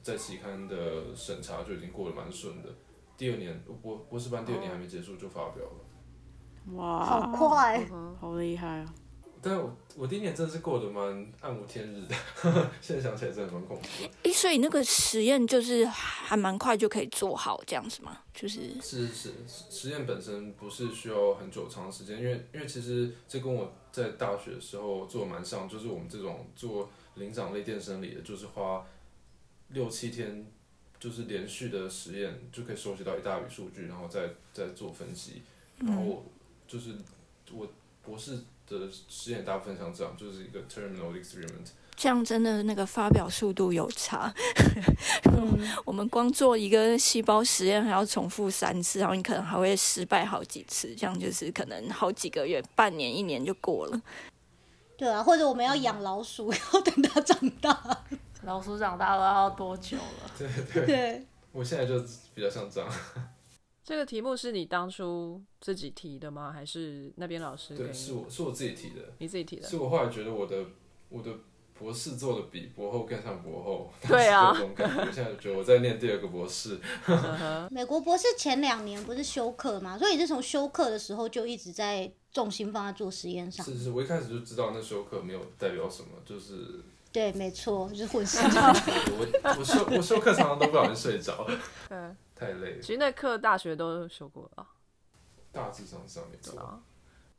在期刊的审查就已经过得蛮顺的。第二年博博士班第二年还没结束就发表了，哇，好快，好厉害啊！但我我第一年真的是过得蛮暗无天日的，<laughs> 现在想起来真的蛮恐怖的。诶，所以那个实验就是还蛮快就可以做好这样子吗？就是是是，实验本身不是需要很久长时间，因为因为其实这跟我在大学的时候做的蛮像，就是我们这种做灵长类电生理的，就是花六七天，就是连续的实验就可以收集到一大笔数据，然后再再做分析，然后就是我博士的实验大部分像这样，就是一个 terminal experiment。这样真的那个发表速度有差。嗯，<laughs> 我们光做一个细胞实验还要重复三次，然后你可能还会失败好几次，这样就是可能好几个月、半年、一年就过了。对啊，或者我们要养老鼠，要等它长大。老鼠长大了要多久了？<laughs> 对对，对，我现在就比较像这样。这个题目是你当初自己提的吗？还是那边老师给对，是我是我自己提的，你自己提的。是我后来觉得我的我的博士做的比博后更像博后，对啊。我现在觉得我在念第二个博士，<laughs> 美国博士前两年不是休课嘛，所以你是从休课的时候就一直在重心放在做实验上。是是，我一开始就知道那休课没有代表什么，就是对，没错，就是混 <laughs> 世我我休我休课常常都不小心睡着，对，太累了其。实那课大学都修过了啊。大致上上没错。啊，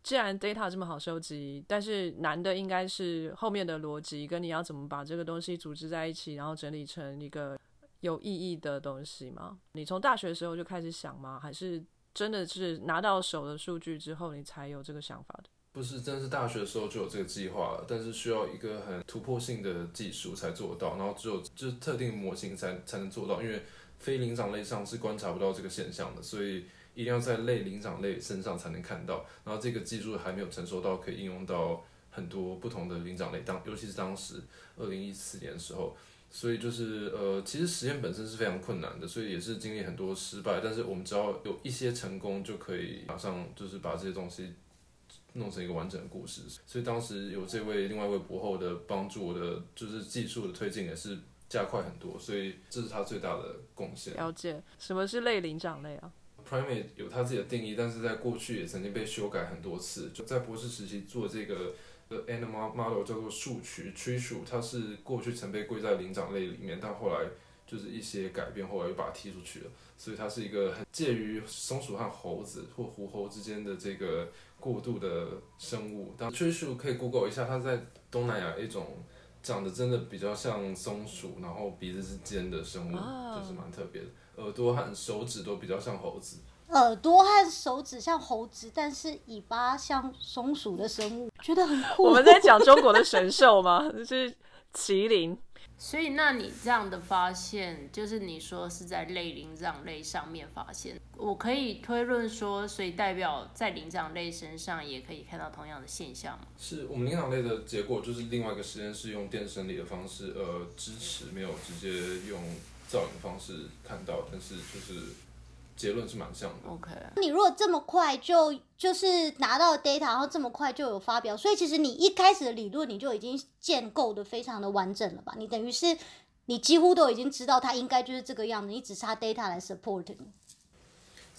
既然 data 这么好收集，但是难的应该是后面的逻辑，跟你要怎么把这个东西组织在一起，然后整理成一个有意义的东西吗？你从大学的时候就开始想吗？还是真的是拿到手的数据之后，你才有这个想法的？不是，真的是大学的时候就有这个计划了，但是需要一个很突破性的技术才做到，然后只有就是特定模型才才能做到，因为非灵长类上是观察不到这个现象的，所以一定要在类灵长类身上才能看到。然后这个技术还没有成熟到可以应用到很多不同的灵长类，当尤其是当时二零一四年的时候，所以就是呃，其实实验本身是非常困难的，所以也是经历很多失败，但是我们只要有一些成功，就可以马上就是把这些东西弄成一个完整的故事。所以当时有这位另外一位博后的帮助，我的就是技术的推进也是加快很多，所以这是他最大的贡献。了解什么是类灵长类啊？Primate 有它自己的定义，但是在过去也曾经被修改很多次。就在博士时期做这个呃 animal model 叫做树群 tree 树，它是过去曾被归在灵长类里面，但后来就是一些改变，后来又把它踢出去了。所以它是一个很介于松鼠和猴子或狐猴之间的这个过渡的生物。当 tree 树可以 Google 一下，它在东南亚一种长得真的比较像松鼠，然后鼻子是尖的生物，啊就是蛮特别的。耳朵和手指都比较像猴子。耳朵和手指像猴子，但是尾巴像松鼠的生物，觉得很酷。我们在讲中国的神兽吗？就 <laughs> 是麒麟。所以，那你这样的发现，就是你说是在类灵长类上面发现，我可以推论说，所以代表在灵长类身上也可以看到同样的现象吗？是我们灵长类的结果，就是另外一个实验室用电生理的方式，呃，支持没有直接用造影方式看到，但是就是结论是蛮像的。OK，你如果这么快就就是拿到 data，然后这么快就有发表，所以其实你一开始的理论你就已经建构的非常的完整了吧？你等于是你几乎都已经知道它应该就是这个样子，你只差 data 来 support 你。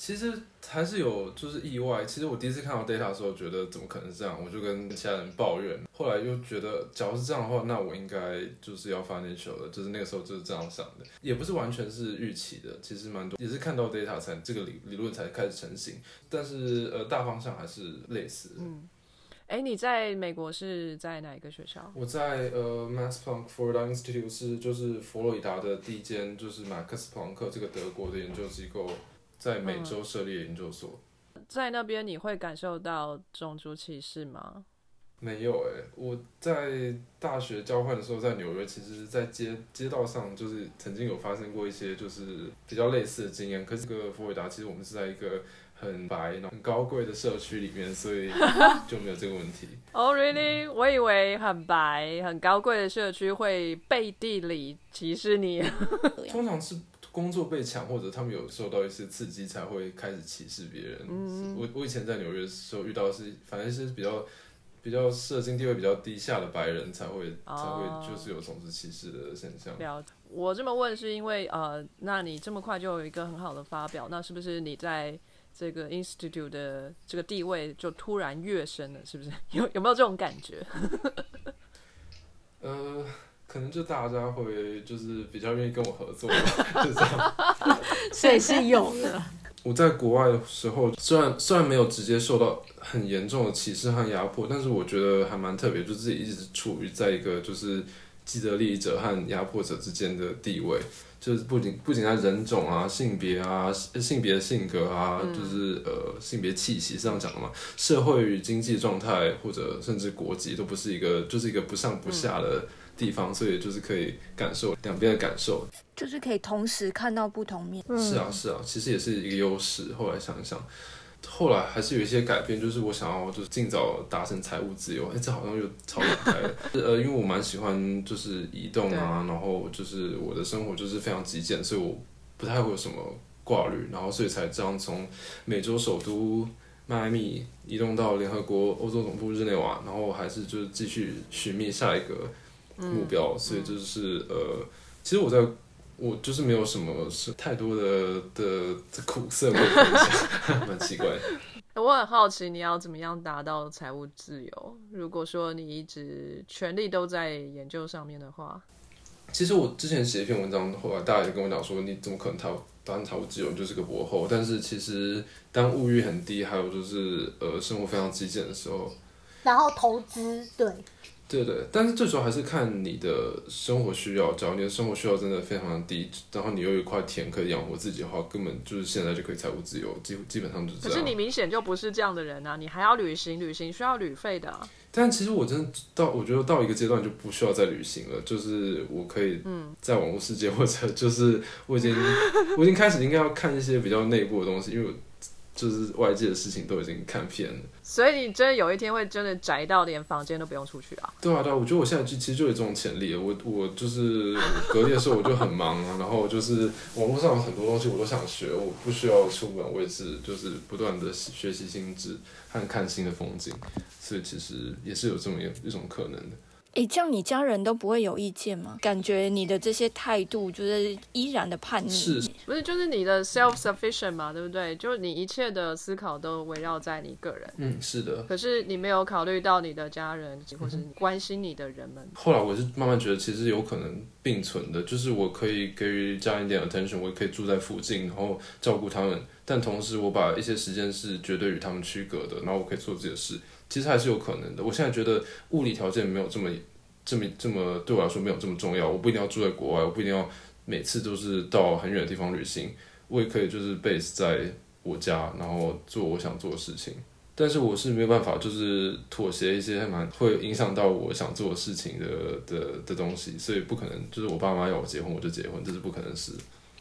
其实还是有就是意外。其实我第一次看到 data 的时候，觉得怎么可能是这样？我就跟其他人抱怨。后来又觉得，假如是这样的话，那我应该就是要发 nature 了。就是那个时候就是这样想的，也不是完全是预期的。其实蛮多也是看到 data 才这个理理论才开始成型。但是呃，大方向还是类似嗯。哎，你在美国是在哪一个学校？我在呃 Max Planck Florida Institute 是就是佛罗里达的第一间就是马克思普朗克这个德国的研究机构，在美洲设立的研究所。在那边你会感受到种族歧视吗？没有哎、我在大学交换的时候在纽约，其实，在街街道上就是曾经有发生过一些就是比较类似的经验。可是这个佛罗里达其实我们是在一个很白、很高贵的社区里面，所以 <laughs> 就没有这个问题。哦、r e a l l y 我以为很白、很高贵的社区会背地里歧视你。<laughs> 通常是工作被抢，或者他们有受到一些刺激，才会开始歧视别人。我我以前在纽约的时候遇到的是，反正是比较比较社经地位比较低下的白人才会、才哦会就是有种族歧视的现象。我这么问是因为呃，那你这么快就有一个很好的发表，那是不是你在这个 institute 的这个地位就突然跃升了？是不是有有没有这种感觉？<laughs> 呃，可能就大家会就是比较愿意跟我合作吧，<laughs> 就这样。<laughs> 所以是有的。我在国外的时候，虽然虽然没有直接受到很严重的歧视和压迫，但是我觉得还蛮特别，就自己一直处于在一个就是既得利益者和压迫者之间的地位，就是不仅不仅在人种啊、性别啊、性别的性格啊，就是呃性别气息是这样讲的嘛，社会与经济状态或者甚至国籍都不是一个，就是一个不上不下的地方，所以就是可以感受两边的感受。就是可以同时看到不同面。是啊，是啊，其实也是一个优势。后来想一想，后来还是有一些改变，就是我想要就是尽早达成财务自由。哎，这好像又超展开了。<laughs> 呃，因为我蛮喜欢就是移动啊，然后就是我的生活就是非常极简，所以我不太会有什么挂虑，然后所以才这样从美洲首都。迈阿密移动到联合国欧洲总部日内瓦，然后还是就是继续寻觅下一个目标，所以就是呃，其实我在我就是没有什么是太多的的的苦涩可以分享，<laughs> 蛮奇怪的。我很好奇，你要怎么样达到财务自由？如果说你一直全力都在研究上面的话，其实我之前写一篇文章，后来大家也跟我讲说，你怎么可能财务达成财务自由，你就是个博后。但是其实当物欲很低，还有就是呃生活非常极简的时候，然后投资，对，对对，但是最主要还是看你的生活需要。假如你的生活需要真的非常低，然后你又有一块田可以养活自己的话，根本就是现在就可以财务自由，基基本上就是这样。可是你明显就不是这样的人啊！你还要旅行，旅行需要旅费的、啊。但其实我真的到，我觉得到一个阶段就不需要再旅行了，就是我可以在网络世界，或者就是我已经我已经开始应该要看一些比较内部的东西，因为我就是外界的事情都已经看遍了。所以你真的有一天会真的宅到连房间都不用出去啊？对啊，对啊，我觉得我现在就其实就有这种潜力。我我就是隔离的时候我就很忙啊，然后就是网络上有很多东西我都想学，我不需要出门，我也是就是不断的学习新知和看新的风景，所以其实也是有这么一一种可能的。诶，这样你家人都不会有意见吗？感觉你的这些态度就是依然的叛逆。是不是，就是你的 self sufficient 嘛，对不对？就是你一切的思考都围绕在你个人，嗯，是的。可是你没有考虑到你的家人或是关心你的人们。后来我是慢慢觉得，其实有可能并存的，就是我可以给予家人一点 attention，我也可以住在附近，然后照顾他们，但同时我把一些时间是绝对与他们区隔的，然后我可以做自己的事，其实还是有可能的。我现在觉得物理条件没有这么这么这么对我来说没有这么重要，我不一定要住在国外，我不一定要每次都是到很远的地方旅行，我也可以就是 base 在我家，然后做我想做的事情。但是我是没有办法，就是妥协一些蛮会影响到我想做的事情的的的东西，所以不可能就是我爸妈要我结婚我就结婚，这是不可能事。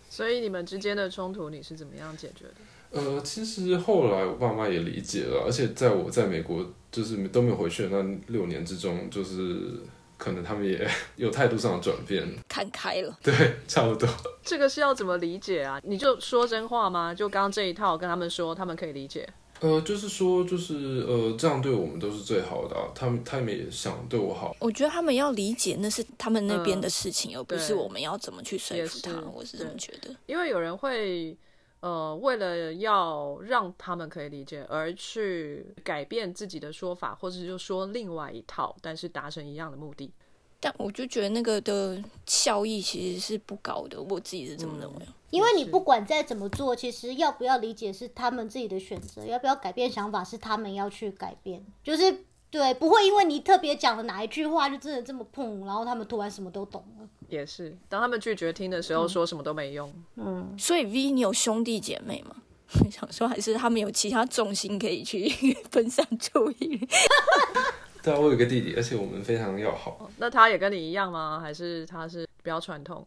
所以你们之间的冲突你是怎么样解决的？呃，其实后来我爸妈也理解了，而且在我在美国就是都没有回去的那六年之中，就是可能他们也 <laughs> 有态度上的转变。看开了。对，差不多。<laughs> 这个是要怎么理解啊？你就说真话吗？就刚刚这一套跟他们说，他们可以理解。呃，就是说，就是呃，这样对我们都是最好的、啊。他们他们也想对我好。我觉得他们要理解那是他们那边的事情，而不是我们要怎么去说服他。我是这么觉得。因为有人会，呃，为了要让他们可以理解，而去改变自己的说法，或者就说另外一套，但是达成一样的目的。但我就觉得那个的效益其实是不高的，我自己是这么认为。因为你不管再怎么做，其实要不要理解是他们自己的选择，要不要改变想法是他们要去改变，就是对，不会因为你特别讲了哪一句话就真的这么碰，然后他们突然什么都懂了。也是，当他们拒绝听的时候，说什么都没用。嗯，所以 V，你有兄弟姐妹吗？<laughs> 想说还是他们有其他重心可以去 <laughs> 分散注意力。<laughs> 对啊，我有个弟弟，而且我们非常要好。那他也跟你一样吗？还是他是比较传统？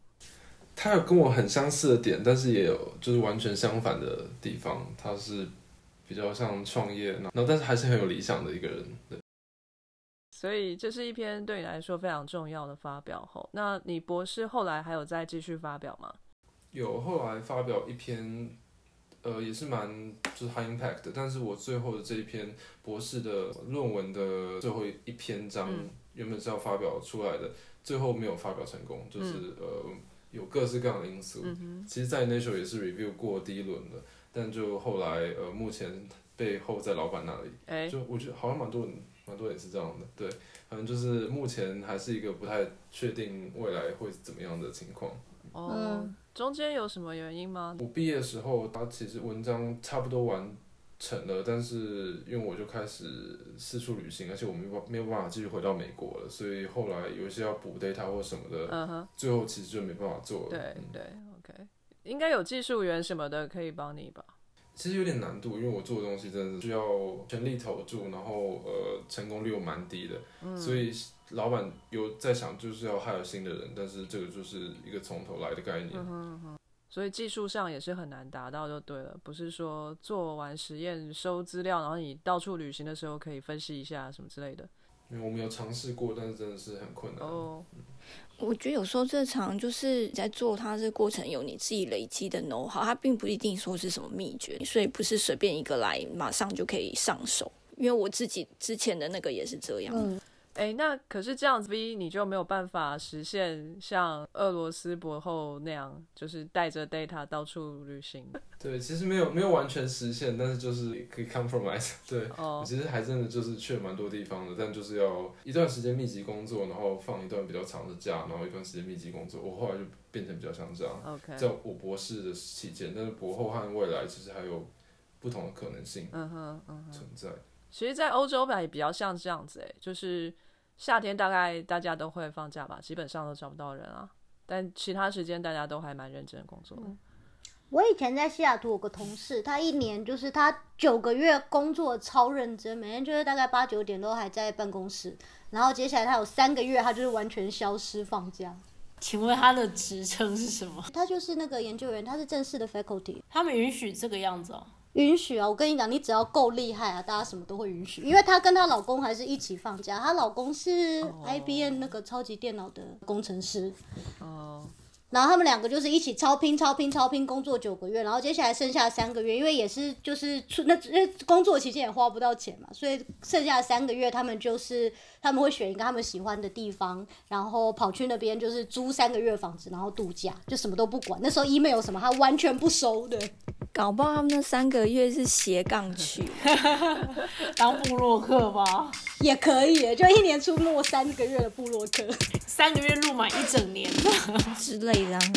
他有跟我很相似的点，但是也有就是完全相反的地方。他是比较像创业，然后但是还是很有理想的一个人。对，所以这是一篇对你来说非常重要的发表后，那你博士后来还有再继续发表吗？有后来发表一篇，呃，也是蛮就是 high impact 的，但是我最后的这一篇博士的论文的最后一篇章，嗯原本是要发表出来的，最后没有发表成功，就是、呃有各式各样的因素。其实，在 Nature 也是 review 过第一轮的，但就后来呃目前被后在老板那里，哎、就我觉得好像蛮多人蛮多也是这样的，对，反正就是目前还是一个不太确定未来会怎么样的情况。哦，嗯中间有什么原因吗？我毕业的时候，他其实文章差不多完成了，但是因为我就开始四处旅行，而且我没办没有办法继续回到美国了，所以后来有一些要补 data 或什么的，嗯哼，最后其实就没办法做了。对嗯对，OK，应该有技术员什么的可以帮你吧？其实有点难度，因为我做的东西真的是需要全力投注，然后呃成功率又蛮低的，嗯所以老板有在想就是要 hire 新的人，但是这个就是一个从头来的概念。嗯所以技术上也是很难达到就对了，不是说做完实验收资料，然后你到处旅行的时候可以分析一下什么之类的。因为我们有尝试过，但是真的是很困难。哦，我觉得有时候这场就是在做它这过程有你自己累积的 know how，它并不一定说是什么秘诀，所以不是随便一个来马上就可以上手。因为我自己之前的那个也是这样，哎，那可是这样子 V 你就没有办法实现像俄罗斯博后那样，就是带着 data 到处旅行。对，其实没有没有完全实现，但是就是可以 compromise。<laughs> 对，哦我其实还真的就是去了蛮多地方的，但就是要一段时间密集工作，然后放一段比较长的假，然后一段时间密集工作。我后来就变成比较像这样，OK，在我博士的期间，但是博后和未来其实还有不同的可能性嗯哼。存在。其实，在欧洲吧也比较像这样子，哎，就是夏天大概大家都会放假吧，基本上都找不到人啊。但其他时间大家都还蛮认真地工作的。我以前在西雅图有个同事，他一年就是他九个月工作超认真，每天就是大概八九点都还在办公室，然后接下来他有三个月他就是完全消失放假。请问他的职称是什么？他就是那个研究员，他是正式的 faculty，他们允许这个样子哦。允许啊！我跟你讲，你只要够厉害啊，大家什么都会允许。因为她跟她老公还是一起放假，她老公是 IBM 那个超级电脑的工程师，哦，然后他们两个就是一起超拼、超拼、超拼工作九个月，然后接下来剩下三个月，因为也是就是出那因为工作期间也花不到钱嘛，所以剩下的三个月他们就是他们会选一个他们喜欢的地方，然后跑去那边就是租三个月房子，然后度假，就什么都不管。那时候 email 什么他完全不收的。搞不好他们那三个月是斜杠去 <laughs> 当布洛克吧，也可以，就一年出没三个月的部落客。三个月录满一整年的。<laughs> 之类的、啊。<laughs>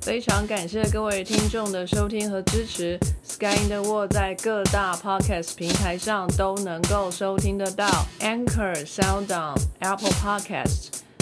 非常感谢各位听众的收听和支持。Sky in the World 在各大 Podcast 平台上都能够收听得到，Anchor、SoundOn、Apple Podcast